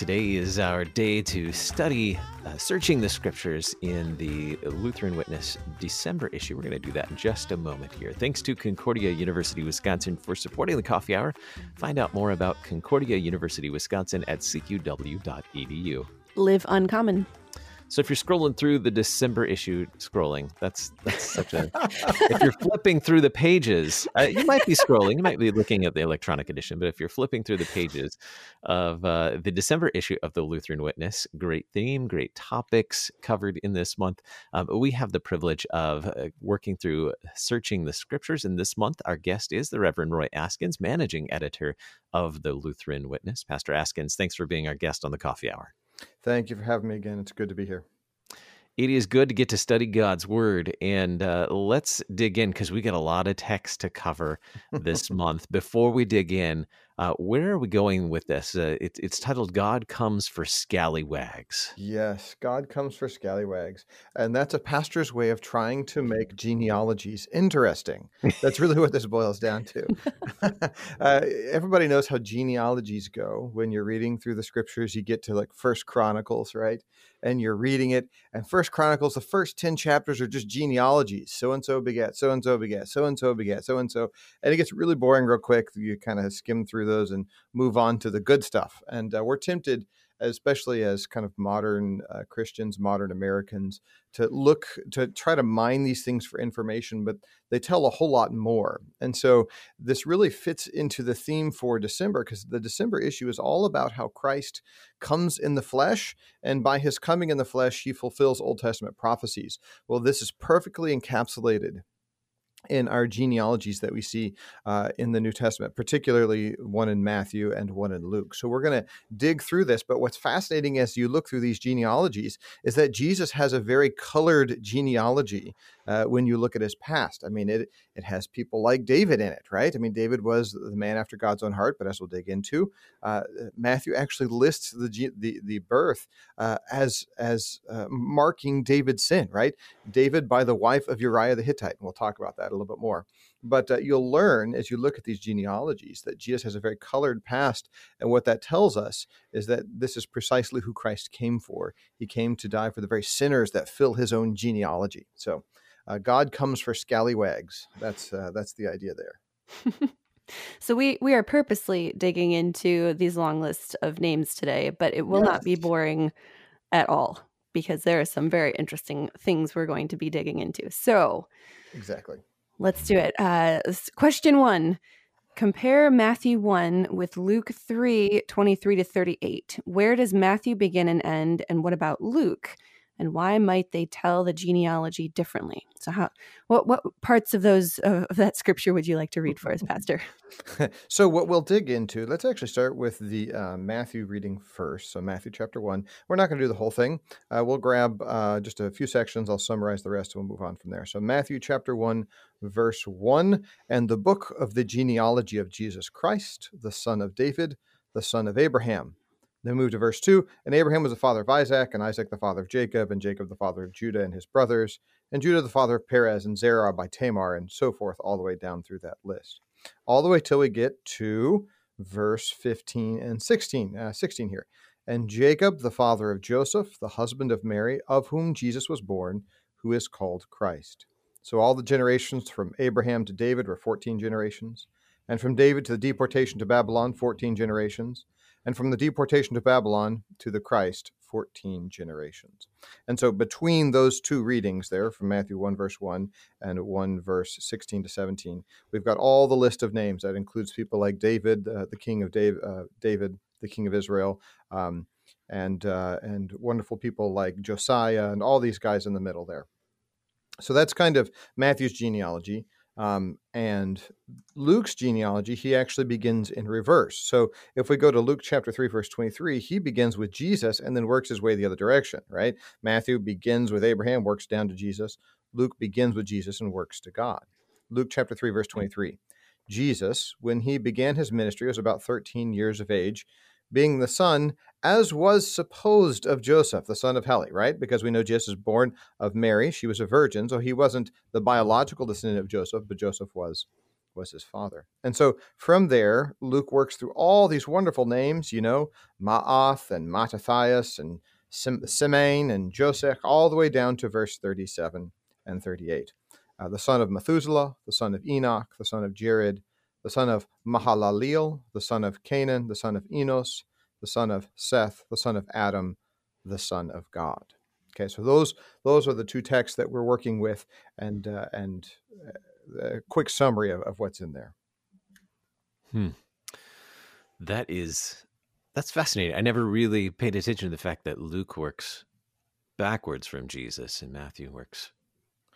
Today is our day to study uh, searching the scriptures in the Lutheran Witness December issue. We're going to do that in just a moment here. Thanks to Concordia University Wisconsin for supporting the coffee hour. Find out more about Concordia University Wisconsin at cuw.edu. Live uncommon. So if you're scrolling through the December issue, scrolling, that's that's such a. if you're flipping through the pages, uh, you might be scrolling. You might be looking at the electronic edition, but if you're flipping through the pages of uh, the December issue of the Lutheran Witness, great theme, great topics covered in this month. Um, we have the privilege of uh, working through searching the scriptures, and this month our guest is the Reverend Roy Askins, managing editor of the Lutheran Witness. Pastor Askins, thanks for being our guest on the Coffee Hour. Thank you for having me again. It's good to be here. It is good to get to study God's word. And uh, let's dig in because we got a lot of text to cover this month. Before we dig in, uh, where are we going with this? Uh, it, it's titled God Comes for Scallywags. Yes, God comes for scallywags. And that's a pastor's way of trying to make genealogies interesting. That's really what this boils down to. uh, everybody knows how genealogies go. When you're reading through the scriptures, you get to like First Chronicles, right? and you're reading it. And First Chronicles, the first 10 chapters are just genealogies. So and so begat, so and so begat, so and so begat, so and so. And it gets really boring real quick. You kind of skim through those and move on to the good stuff. And uh, we're tempted especially as kind of modern uh, Christians, modern Americans, to look to try to mine these things for information, but they tell a whole lot more. And so this really fits into the theme for December because the December issue is all about how Christ comes in the flesh, and by his coming in the flesh, he fulfills Old Testament prophecies. Well, this is perfectly encapsulated in our genealogies that we see uh, in the New Testament, particularly one in Matthew and one in Luke. So we're going to dig through this. But what's fascinating as you look through these genealogies is that Jesus has a very colored genealogy uh, when you look at his past. I mean, it it has people like David in it, right? I mean, David was the man after God's own heart, but as we'll dig into, uh, Matthew actually lists the the, the birth uh, as as uh, marking David's sin, right? David by the wife of Uriah the Hittite, and we'll talk about that a little bit more. But uh, you'll learn as you look at these genealogies that Jesus has a very colored past. And what that tells us is that this is precisely who Christ came for. He came to die for the very sinners that fill his own genealogy. So uh, God comes for scallywags. That's uh, that's the idea there. so we we are purposely digging into these long lists of names today, but it will yes. not be boring at all because there are some very interesting things we're going to be digging into. So exactly, let's do it. Uh, question one. Compare Matthew 1 with Luke 3 23 to 38. Where does Matthew begin and end? And what about Luke? And why might they tell the genealogy differently? So how what what parts of those of that scripture would you like to read for us pastor? So what we'll dig into let's actually start with the uh, matthew reading first. So matthew chapter 1 we're not going to do the whole thing. Uh, we'll grab uh, just a few sections. I'll summarize the rest and we'll move on from there. So matthew chapter 1 verse 1 and the book of the genealogy of jesus christ the son of david the son of abraham then move to verse 2. And Abraham was the father of Isaac, and Isaac the father of Jacob, and Jacob the father of Judah and his brothers, and Judah the father of Perez and Zerah by Tamar, and so forth, all the way down through that list. All the way till we get to verse 15 and 16, uh, 16 here. And Jacob the father of Joseph, the husband of Mary, of whom Jesus was born, who is called Christ. So all the generations from Abraham to David were 14 generations, and from David to the deportation to Babylon, 14 generations and from the deportation to Babylon to the Christ, 14 generations. And so between those two readings there from Matthew 1 verse 1 and 1 verse 16 to 17, we've got all the list of names that includes people like David, uh, the king of David, uh, David, the king of Israel, um, and uh, and wonderful people like Josiah and all these guys in the middle there. So that's kind of Matthew's genealogy. Um, and Luke's genealogy, he actually begins in reverse. So if we go to Luke chapter 3, verse 23, he begins with Jesus and then works his way the other direction, right? Matthew begins with Abraham, works down to Jesus. Luke begins with Jesus and works to God. Luke chapter 3, verse 23. Jesus, when he began his ministry, was about 13 years of age, being the son, as was supposed of Joseph, the son of Heli, right? Because we know Jesus is born of Mary. She was a virgin, so he wasn't the biological descendant of Joseph, but Joseph was was his father. And so from there, Luke works through all these wonderful names, you know, Maath and Mattathias and Sim- Simeon and Joseph, all the way down to verse 37 and 38. Uh, the son of Methuselah, the son of Enoch, the son of Jared, the son of Mahalaleel, the son of Canaan, the son of Enos, the son of Seth, the son of Adam, the son of God. Okay, so those those are the two texts that we're working with, and uh, and uh, a quick summary of, of what's in there. Hmm. That is that's fascinating. I never really paid attention to the fact that Luke works backwards from Jesus and Matthew works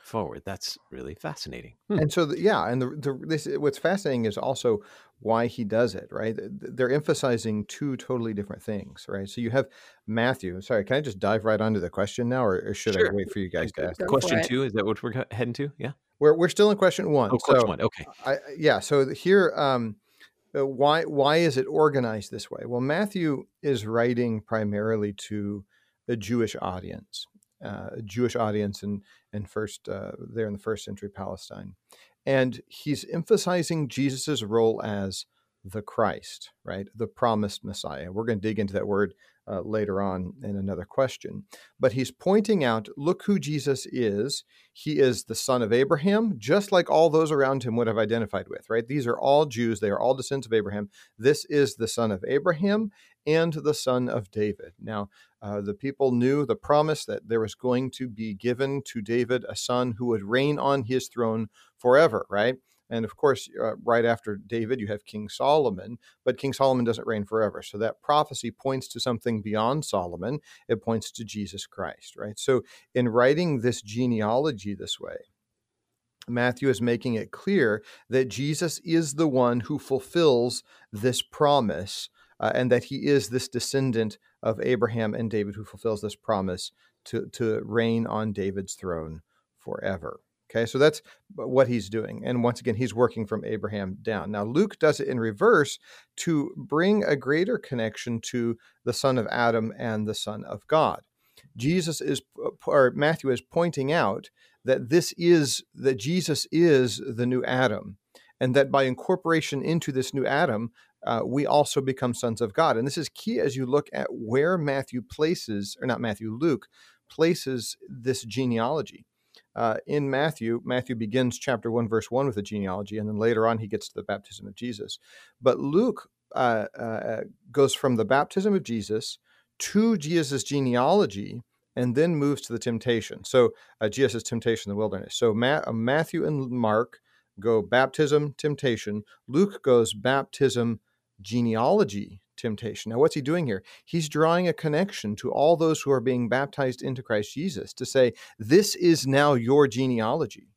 forward. That's really fascinating. Hmm. And so, the, yeah, and the, the this what's fascinating is also why he does it. Right? They're emphasizing two totally different things. Right? So you have Matthew. Sorry, can I just dive right onto the question now, or, or should sure. I wait for you guys to ask? Question two is that what we're heading to? Yeah, we're we're still in question one. Oh, question so, one. Okay. I, yeah. So here. Um, uh, why why is it organized this way? Well, Matthew is writing primarily to a Jewish audience, a Jewish audience in in first uh, there in the first century Palestine, and he's emphasizing Jesus's role as the Christ, right, the promised Messiah. We're going to dig into that word uh, later on in another question. But he's pointing out look who Jesus is. He is the son of Abraham, just like all those around him would have identified with, right? These are all Jews. They are all descendants of Abraham. This is the son of Abraham and the son of David. Now, uh, the people knew the promise that there was going to be given to David a son who would reign on his throne forever, right? And of course, uh, right after David, you have King Solomon, but King Solomon doesn't reign forever. So that prophecy points to something beyond Solomon. It points to Jesus Christ, right? So in writing this genealogy this way, Matthew is making it clear that Jesus is the one who fulfills this promise uh, and that he is this descendant of Abraham and David who fulfills this promise to, to reign on David's throne forever. Okay, so that's what he's doing. And once again, he's working from Abraham down. Now, Luke does it in reverse to bring a greater connection to the son of Adam and the son of God. Jesus is, or Matthew is pointing out that this is, that Jesus is the new Adam, and that by incorporation into this new Adam, uh, we also become sons of God. And this is key as you look at where Matthew places, or not Matthew, Luke places this genealogy uh, in Matthew, Matthew begins chapter 1, verse 1 with a genealogy, and then later on he gets to the baptism of Jesus. But Luke uh, uh, goes from the baptism of Jesus to Jesus' genealogy and then moves to the temptation. So, uh, Jesus' temptation in the wilderness. So, Ma- uh, Matthew and Mark go baptism, temptation. Luke goes baptism, genealogy, temptation. Now, what's he doing here? He's drawing a connection to all those who are being baptized into Christ Jesus to say, this is now your genealogy.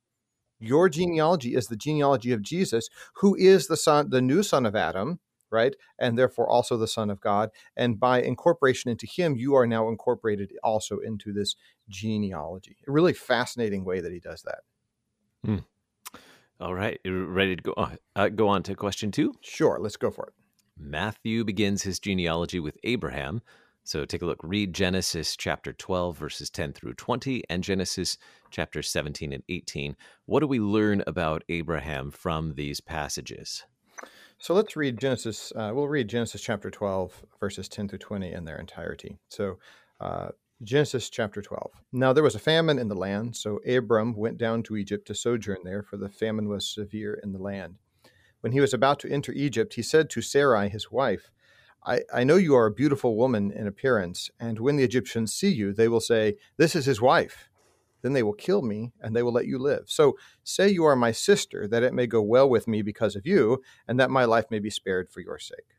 Your genealogy is the genealogy of Jesus, who is the son, the new son of Adam, right? And therefore also the son of God. And by incorporation into him, you are now incorporated also into this genealogy. A really fascinating way that he does that. Hmm. All right, you ready to go on, uh, go on to question two? Sure, let's go for it. Matthew begins his genealogy with Abraham. So take a look. Read Genesis chapter 12, verses 10 through 20, and Genesis chapter 17 and 18. What do we learn about Abraham from these passages? So let's read Genesis. Uh, we'll read Genesis chapter 12, verses 10 through 20 in their entirety. So, uh, Genesis chapter 12. Now there was a famine in the land, so Abram went down to Egypt to sojourn there, for the famine was severe in the land. When he was about to enter Egypt, he said to Sarai, his wife, I, I know you are a beautiful woman in appearance, and when the Egyptians see you, they will say, This is his wife. Then they will kill me, and they will let you live. So say you are my sister, that it may go well with me because of you, and that my life may be spared for your sake.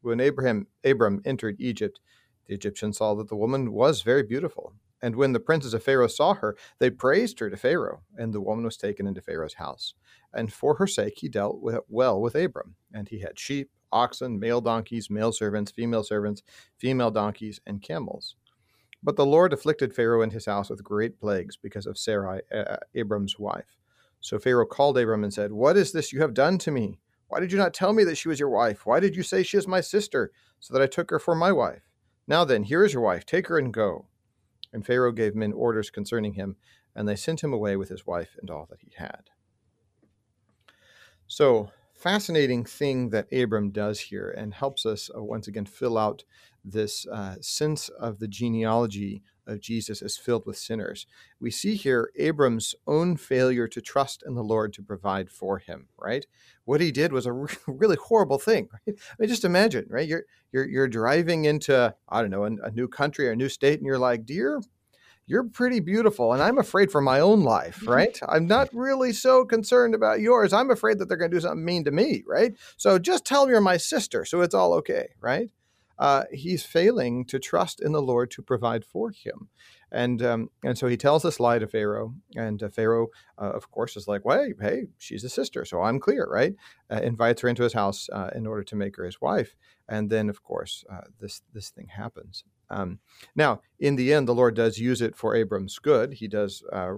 When Abraham Abram entered Egypt, the Egyptians saw that the woman was very beautiful. And when the princes of Pharaoh saw her, they praised her to Pharaoh, and the woman was taken into Pharaoh's house. And for her sake he dealt with, well with Abram. And he had sheep, oxen, male donkeys, male servants, female servants, female donkeys, and camels. But the Lord afflicted Pharaoh and his house with great plagues because of Sarai, uh, Abram's wife. So Pharaoh called Abram and said, What is this you have done to me? Why did you not tell me that she was your wife? Why did you say she is my sister, so that I took her for my wife? Now then, here is your wife. Take her and go. And Pharaoh gave men orders concerning him, and they sent him away with his wife and all that he had. So, fascinating thing that Abram does here and helps us uh, once again fill out this uh, sense of the genealogy of Jesus is filled with sinners. We see here Abram's own failure to trust in the Lord to provide for him, right? What he did was a really horrible thing. Right? I mean, just imagine, right? You're, you're, you're driving into, I don't know, a, a new country or a new state, and you're like, dear you're pretty beautiful and i'm afraid for my own life right i'm not really so concerned about yours i'm afraid that they're going to do something mean to me right so just tell me you're my sister so it's all okay right uh, he's failing to trust in the lord to provide for him and um, and so he tells this lie to pharaoh and uh, pharaoh uh, of course is like well hey she's a sister so i'm clear right uh, invites her into his house uh, in order to make her his wife and then of course uh, this this thing happens um, now, in the end, the Lord does use it for Abram's good. He does uh,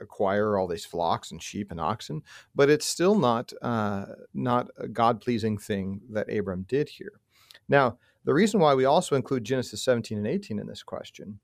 acquire all these flocks and sheep and oxen, but it's still not uh, not a God pleasing thing that Abram did here. Now, the reason why we also include Genesis 17 and 18 in this question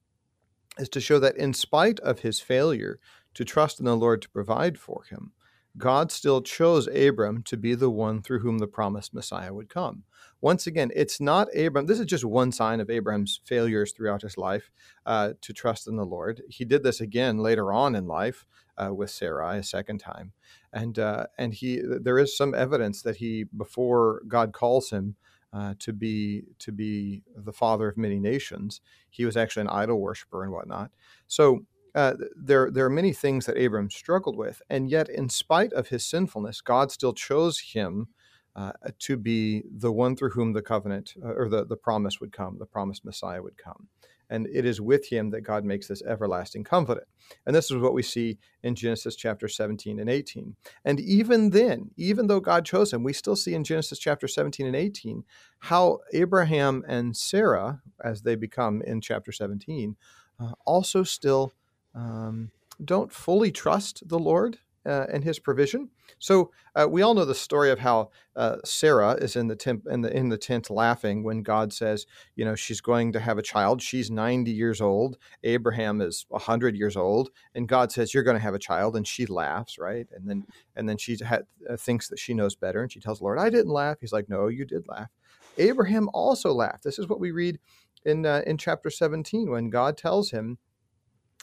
is to show that in spite of his failure to trust in the Lord to provide for him, God still chose Abram to be the one through whom the promised Messiah would come. Once again, it's not Abram. This is just one sign of Abram's failures throughout his life uh, to trust in the Lord. He did this again later on in life uh, with Sarai a second time, and uh, and he there is some evidence that he before God calls him. Uh, to be to be the father of many nations, he was actually an idol worshiper and whatnot. So uh, there, there are many things that Abram struggled with, and yet, in spite of his sinfulness, God still chose him uh, to be the one through whom the covenant uh, or the, the promise would come, the promised Messiah would come. And it is with him that God makes this everlasting covenant. And this is what we see in Genesis chapter 17 and 18. And even then, even though God chose him, we still see in Genesis chapter 17 and 18 how Abraham and Sarah, as they become in chapter 17, uh, also still um, don't fully trust the Lord uh, and His provision. So uh, we all know the story of how uh, Sarah is in the tent in the in the tent laughing when God says, you know, she's going to have a child. She's ninety years old. Abraham is hundred years old, and God says, "You're going to have a child," and she laughs, right? And then and then she ha- uh, thinks that she knows better, and she tells the Lord, "I didn't laugh." He's like, "No, you did laugh." Abraham also laughed. This is what we read in uh, in chapter seventeen when God tells him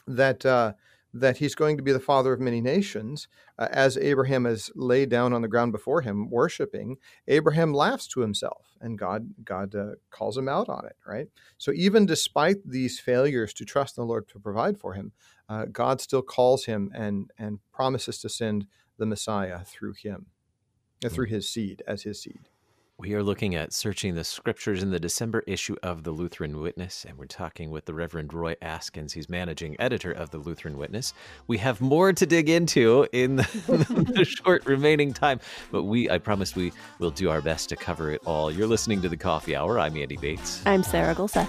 that uh, that he's going to be the father of many nations, uh, as Abraham is laid down on the ground before him, worshiping, Abraham laughs to himself, and God God uh, calls him out on it. Right. So even despite these failures to trust the Lord to provide for him, uh, God still calls him and and promises to send the Messiah through him, uh, through his seed as his seed. We are looking at searching the scriptures in the December issue of the Lutheran Witness, and we're talking with the Reverend Roy Askins. He's managing editor of the Lutheran Witness. We have more to dig into in the, the short remaining time, but we, I promise, we will do our best to cover it all. You're listening to the Coffee Hour. I'm Andy Bates. I'm Sarah Gulseth.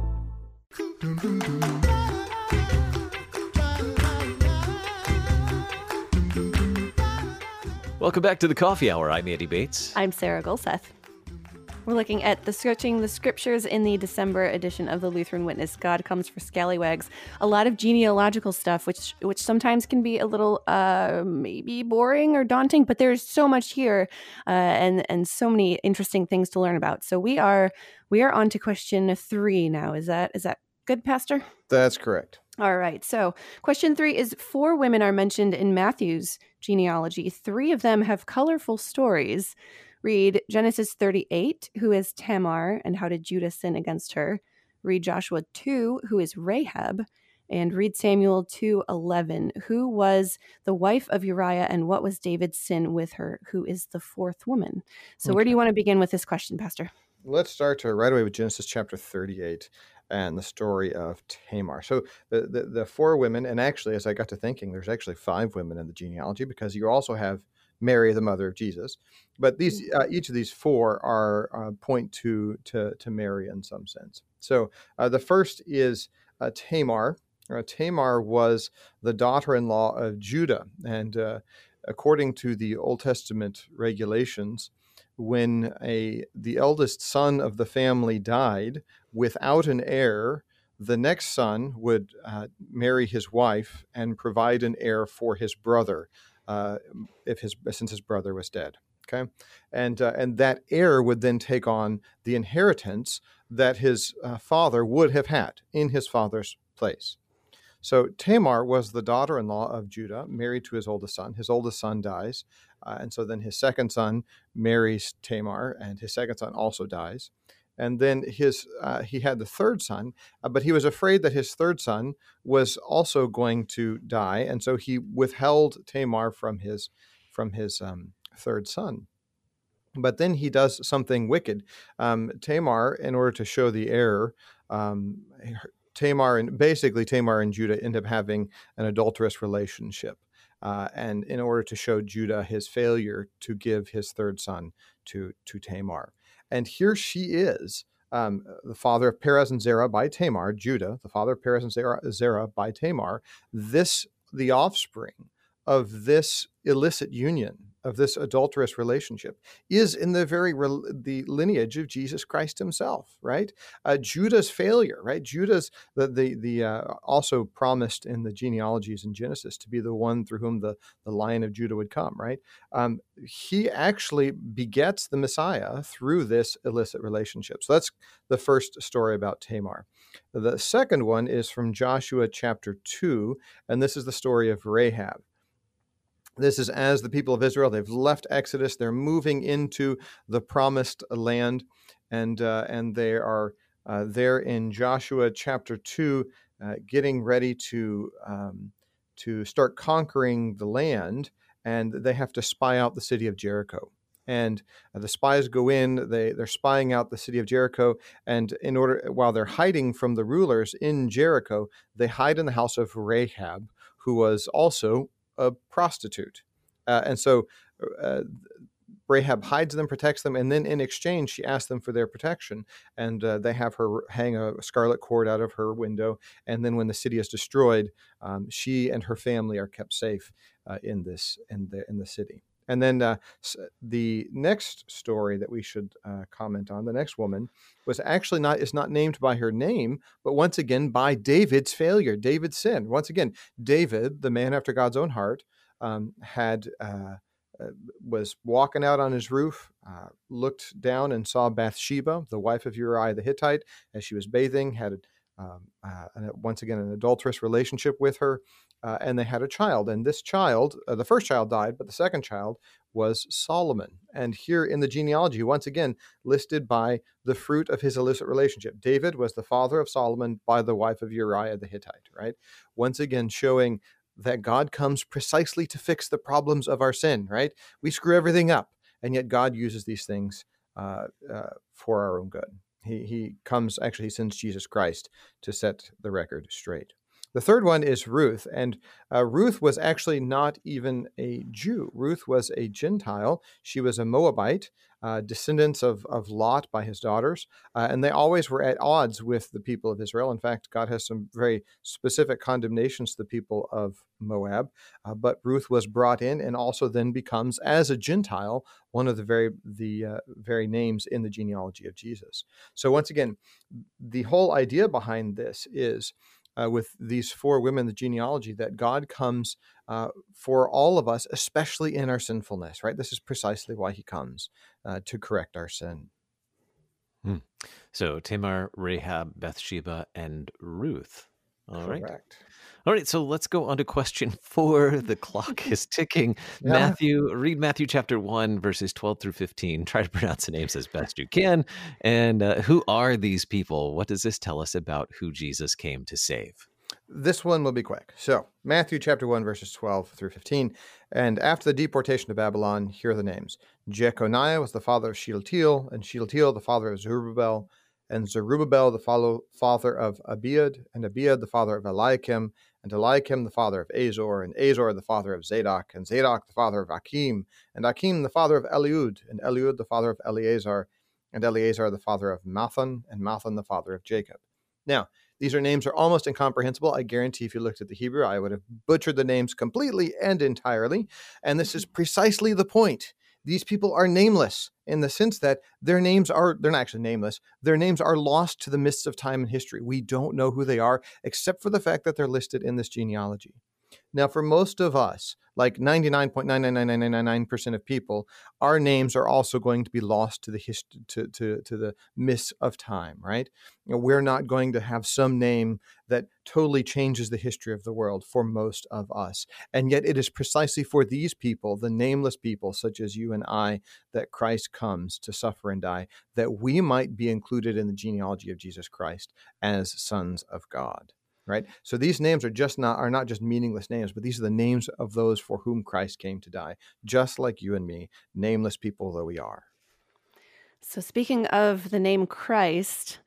Welcome back to the Coffee Hour. I'm Andy Bates. I'm Sarah Gulseth. We're looking at the searching the scriptures in the December edition of the Lutheran Witness. God comes for scallywags. A lot of genealogical stuff, which which sometimes can be a little uh, maybe boring or daunting, but there's so much here, uh, and and so many interesting things to learn about. So we are we are on to question three now. Is that is that good, Pastor? That's correct. All right. So, question three is four women are mentioned in Matthew's genealogy. Three of them have colorful stories. Read Genesis 38, who is Tamar, and how did Judah sin against her? Read Joshua 2, who is Rahab, and read Samuel 2:11, who was the wife of Uriah and what was David's sin with her, who is the fourth woman. So okay. where do you want to begin with this question, pastor? Let's start right away with Genesis chapter 38 and the story of Tamar. So the, the, the four women, and actually, as I got to thinking, there's actually five women in the genealogy because you also have Mary, the mother of Jesus. But these, mm. uh, each of these four are uh, point to, to to Mary in some sense. So uh, the first is uh, Tamar. Uh, Tamar was the daughter-in-law of Judah, and uh, according to the Old Testament regulations, when a the eldest son of the family died without an heir, the next son would uh, marry his wife and provide an heir for his brother, uh, if his since his brother was dead. Okay, and uh, and that heir would then take on the inheritance that his uh, father would have had in his father's place. So Tamar was the daughter-in-law of Judah, married to his oldest son. His oldest son dies, uh, and so then his second son marries Tamar, and his second son also dies. And then his uh, he had the third son, uh, but he was afraid that his third son was also going to die, and so he withheld Tamar from his from his um, third son. But then he does something wicked. Um, Tamar, in order to show the error, um, Tamar and basically Tamar and Judah end up having an adulterous relationship. Uh, and in order to show Judah his failure to give his third son to, to Tamar. And here she is, um, the father of Perez and Zerah by Tamar, Judah, the father of Perez and Zerah, Zerah by Tamar, this, the offspring of this illicit union of this adulterous relationship is in the very re- the lineage of Jesus Christ himself, right? Uh, Judah's failure, right? Judah's the the, the uh, also promised in the genealogies in Genesis to be the one through whom the the lion of Judah would come, right? Um, he actually begets the Messiah through this illicit relationship. So that's the first story about Tamar. The second one is from Joshua chapter two, and this is the story of Rahab. This is as the people of Israel, they've left Exodus, they're moving into the promised land, and, uh, and they are uh, there in Joshua chapter 2, uh, getting ready to, um, to start conquering the land, and they have to spy out the city of Jericho. And uh, the spies go in they they're spying out the city of Jericho and in order while they're hiding from the rulers in Jericho they hide in the house of Rahab who was also a prostitute. Uh, and so uh, Rahab hides them, protects them, and then in exchange, she asks them for their protection. And uh, they have her hang a scarlet cord out of her window. And then when the city is destroyed, um, she and her family are kept safe uh, in this in the in the city. And then uh, the next story that we should uh, comment on, the next woman, was actually not is not named by her name, but once again by David's failure, David's sin. Once again, David, the man after God's own heart, um, had uh, uh was walking out on his roof, uh, looked down and saw Bathsheba, the wife of Uriah the Hittite, as she was bathing, had um, uh, once again an adulterous relationship with her, uh, and they had a child. And this child, uh, the first child died, but the second child was Solomon. And here in the genealogy, once again, listed by the fruit of his illicit relationship. David was the father of Solomon by the wife of Uriah the Hittite, right? Once again, showing that God comes precisely to fix the problems of our sin, right? We screw everything up, and yet God uses these things uh, uh, for our own good. He, he comes, actually, he sends Jesus Christ to set the record straight. The third one is Ruth, and uh, Ruth was actually not even a Jew. Ruth was a Gentile. She was a Moabite, uh, descendants of, of Lot by his daughters, uh, and they always were at odds with the people of Israel. In fact, God has some very specific condemnations to the people of Moab. Uh, but Ruth was brought in, and also then becomes, as a Gentile, one of the very the uh, very names in the genealogy of Jesus. So once again, the whole idea behind this is uh, with these four women, the genealogy, that God comes uh, for all of us, especially in our sinfulness, right? This is precisely why he comes uh, to correct our sin. Hmm. So Tamar, Rahab, Bathsheba, and Ruth. All Correct. right. All right, so let's go on to question four. The clock is ticking. Yeah. Matthew, read Matthew chapter 1, verses 12 through 15. Try to pronounce the names as best you can. And uh, who are these people? What does this tell us about who Jesus came to save? This one will be quick. So, Matthew chapter 1, verses 12 through 15. And after the deportation to Babylon, here are the names Jeconiah was the father of Shealtiel, and Shealtiel the father of Zerubbabel, and Zerubbabel the follow, father of Abiud, and Abiud the father of Eliakim, and Eliakim the father of Azor, and Azor the father of Zadok, and Zadok the father of Akim, and Akim the father of Eliud, and Eliud the father of Eleazar, and Eleazar the father of Matthan, and Matthan the father of Jacob. Now, these are names are almost incomprehensible. I guarantee if you looked at the Hebrew, I would have butchered the names completely and entirely. And this is precisely the point. These people are nameless in the sense that their names are, they're not actually nameless. Their names are lost to the mists of time and history. We don't know who they are, except for the fact that they're listed in this genealogy. Now, for most of us, like 99.99999% of people, our names are also going to be lost to the hist- to, to, to the mists of time, right? You know, we're not going to have some name that totally changes the history of the world for most of us. And yet it is precisely for these people, the nameless people such as you and I, that Christ comes to suffer and die, that we might be included in the genealogy of Jesus Christ as sons of God right so these names are just not are not just meaningless names but these are the names of those for whom christ came to die just like you and me nameless people though we are So, speaking of the name Christ,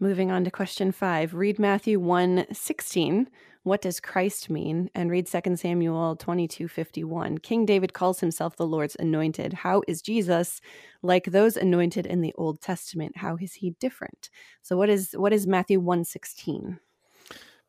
moving on to question five, read Matthew 1 16. What does Christ mean? And read 2 Samuel 22 51. King David calls himself the Lord's anointed. How is Jesus like those anointed in the Old Testament? How is he different? So, what is what is Matthew 1 16?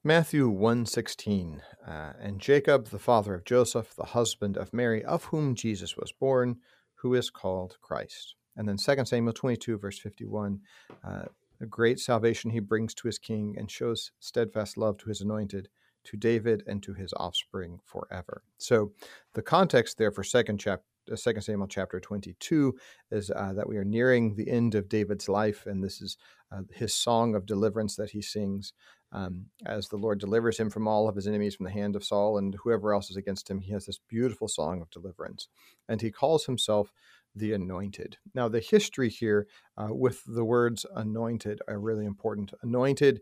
Matthew 1:16 uh, and Jacob the father of Joseph the husband of Mary of whom Jesus was born who is called Christ. And then 2 Samuel 22 verse 51 uh, a great salvation he brings to his king and shows steadfast love to his anointed to David and to his offspring forever. So the context there for second chapter uh, 2 Samuel chapter 22 is uh, that we are nearing the end of David's life, and this is uh, his song of deliverance that he sings um, as the Lord delivers him from all of his enemies from the hand of Saul and whoever else is against him. He has this beautiful song of deliverance, and he calls himself the anointed. Now, the history here uh, with the words anointed are really important. Anointed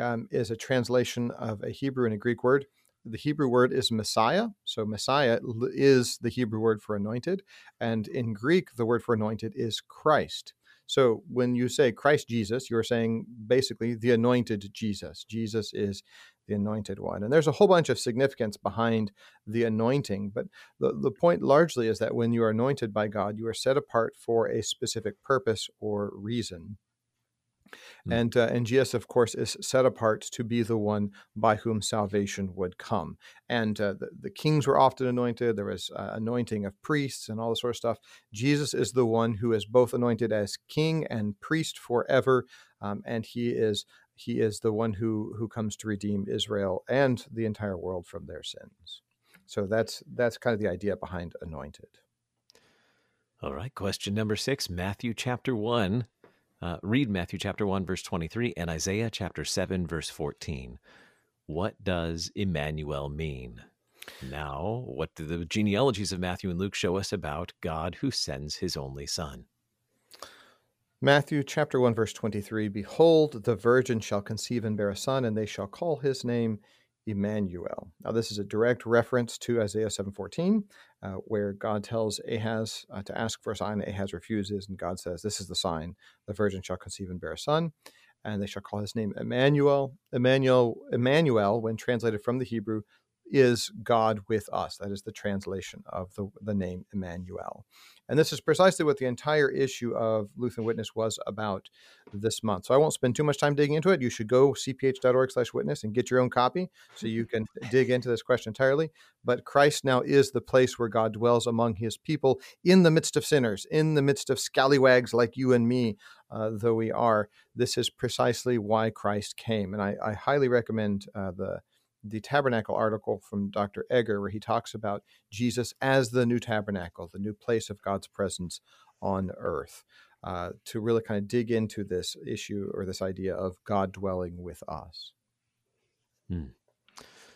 um, is a translation of a Hebrew and a Greek word. The Hebrew word is Messiah. So, Messiah is the Hebrew word for anointed. And in Greek, the word for anointed is Christ. So when you say Christ Jesus, you're saying basically the anointed Jesus. Jesus is the anointed one. And there's a whole bunch of significance behind the anointing. But the, the point largely is that when you are anointed by God, you are set apart for a specific purpose or reason. Mm. And uh, and Jesus, of course, is set apart to be the one by whom salvation would come. And uh, the, the, kings were often anointed. There was uh, anointing of priests and all this sort of stuff. Jesus is the one who is both anointed as king and priest forever, um, and he is he is the one who who comes to redeem Israel and the entire world from their sins. So that's that's kind of the idea behind anointed. All right, question number six, Matthew chapter one. Uh, read Matthew chapter 1, verse 23, and Isaiah chapter 7, verse 14. What does Emmanuel mean? Now, what do the genealogies of Matthew and Luke show us about God who sends his only Son? Matthew chapter 1, verse 23 Behold, the virgin shall conceive and bear a son, and they shall call his name Emmanuel. Now, this is a direct reference to Isaiah 7:14, uh, where God tells Ahaz uh, to ask for a sign. Ahaz refuses, and God says, "This is the sign: the virgin shall conceive and bear a son, and they shall call his name Emmanuel." Emmanuel, Emmanuel, when translated from the Hebrew, is God with us. That is the translation of the, the name Emmanuel. And this is precisely what the entire issue of Lutheran Witness was about this month. So I won't spend too much time digging into it. You should go cph.org slash witness and get your own copy so you can dig into this question entirely. But Christ now is the place where God dwells among his people in the midst of sinners, in the midst of scallywags like you and me, uh, though we are. This is precisely why Christ came. And I, I highly recommend uh, the the tabernacle article from Dr. Egger, where he talks about Jesus as the new tabernacle, the new place of God's presence on earth, uh, to really kind of dig into this issue or this idea of God dwelling with us. Hmm.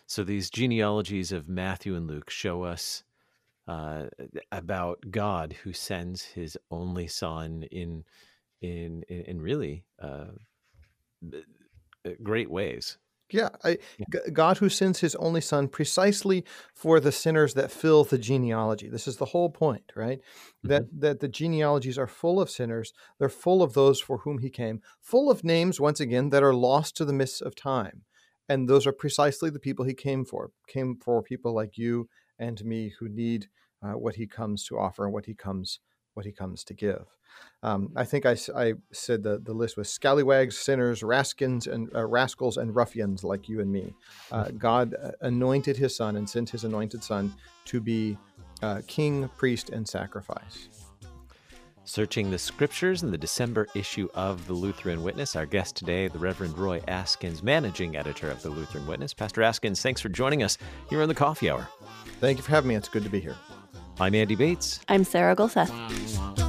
So these genealogies of Matthew and Luke show us uh, about God who sends His only Son in in in, really uh, great ways. Yeah, I, yeah. God who sends his only son precisely for the sinners that fill the genealogy. This is the whole point, right? Mm-hmm. That that the genealogies are full of sinners. They're full of those for whom he came, full of names once again that are lost to the mists of time. And those are precisely the people he came for. Came for people like you and me who need uh, what he comes to offer and what he comes what he comes to give. Um, I think I, I, said the, the list was scallywags, sinners, raskins, and uh, rascals and ruffians like you and me. Uh, God uh, anointed his son and sent his anointed son to be uh, king, priest, and sacrifice. Searching the scriptures in the December issue of the Lutheran Witness. Our guest today, the Reverend Roy Askins, managing editor of the Lutheran Witness. Pastor Askins, thanks for joining us here on the Coffee Hour. Thank you for having me. It's good to be here. I'm Andy Bates. I'm Sarah Gulseth.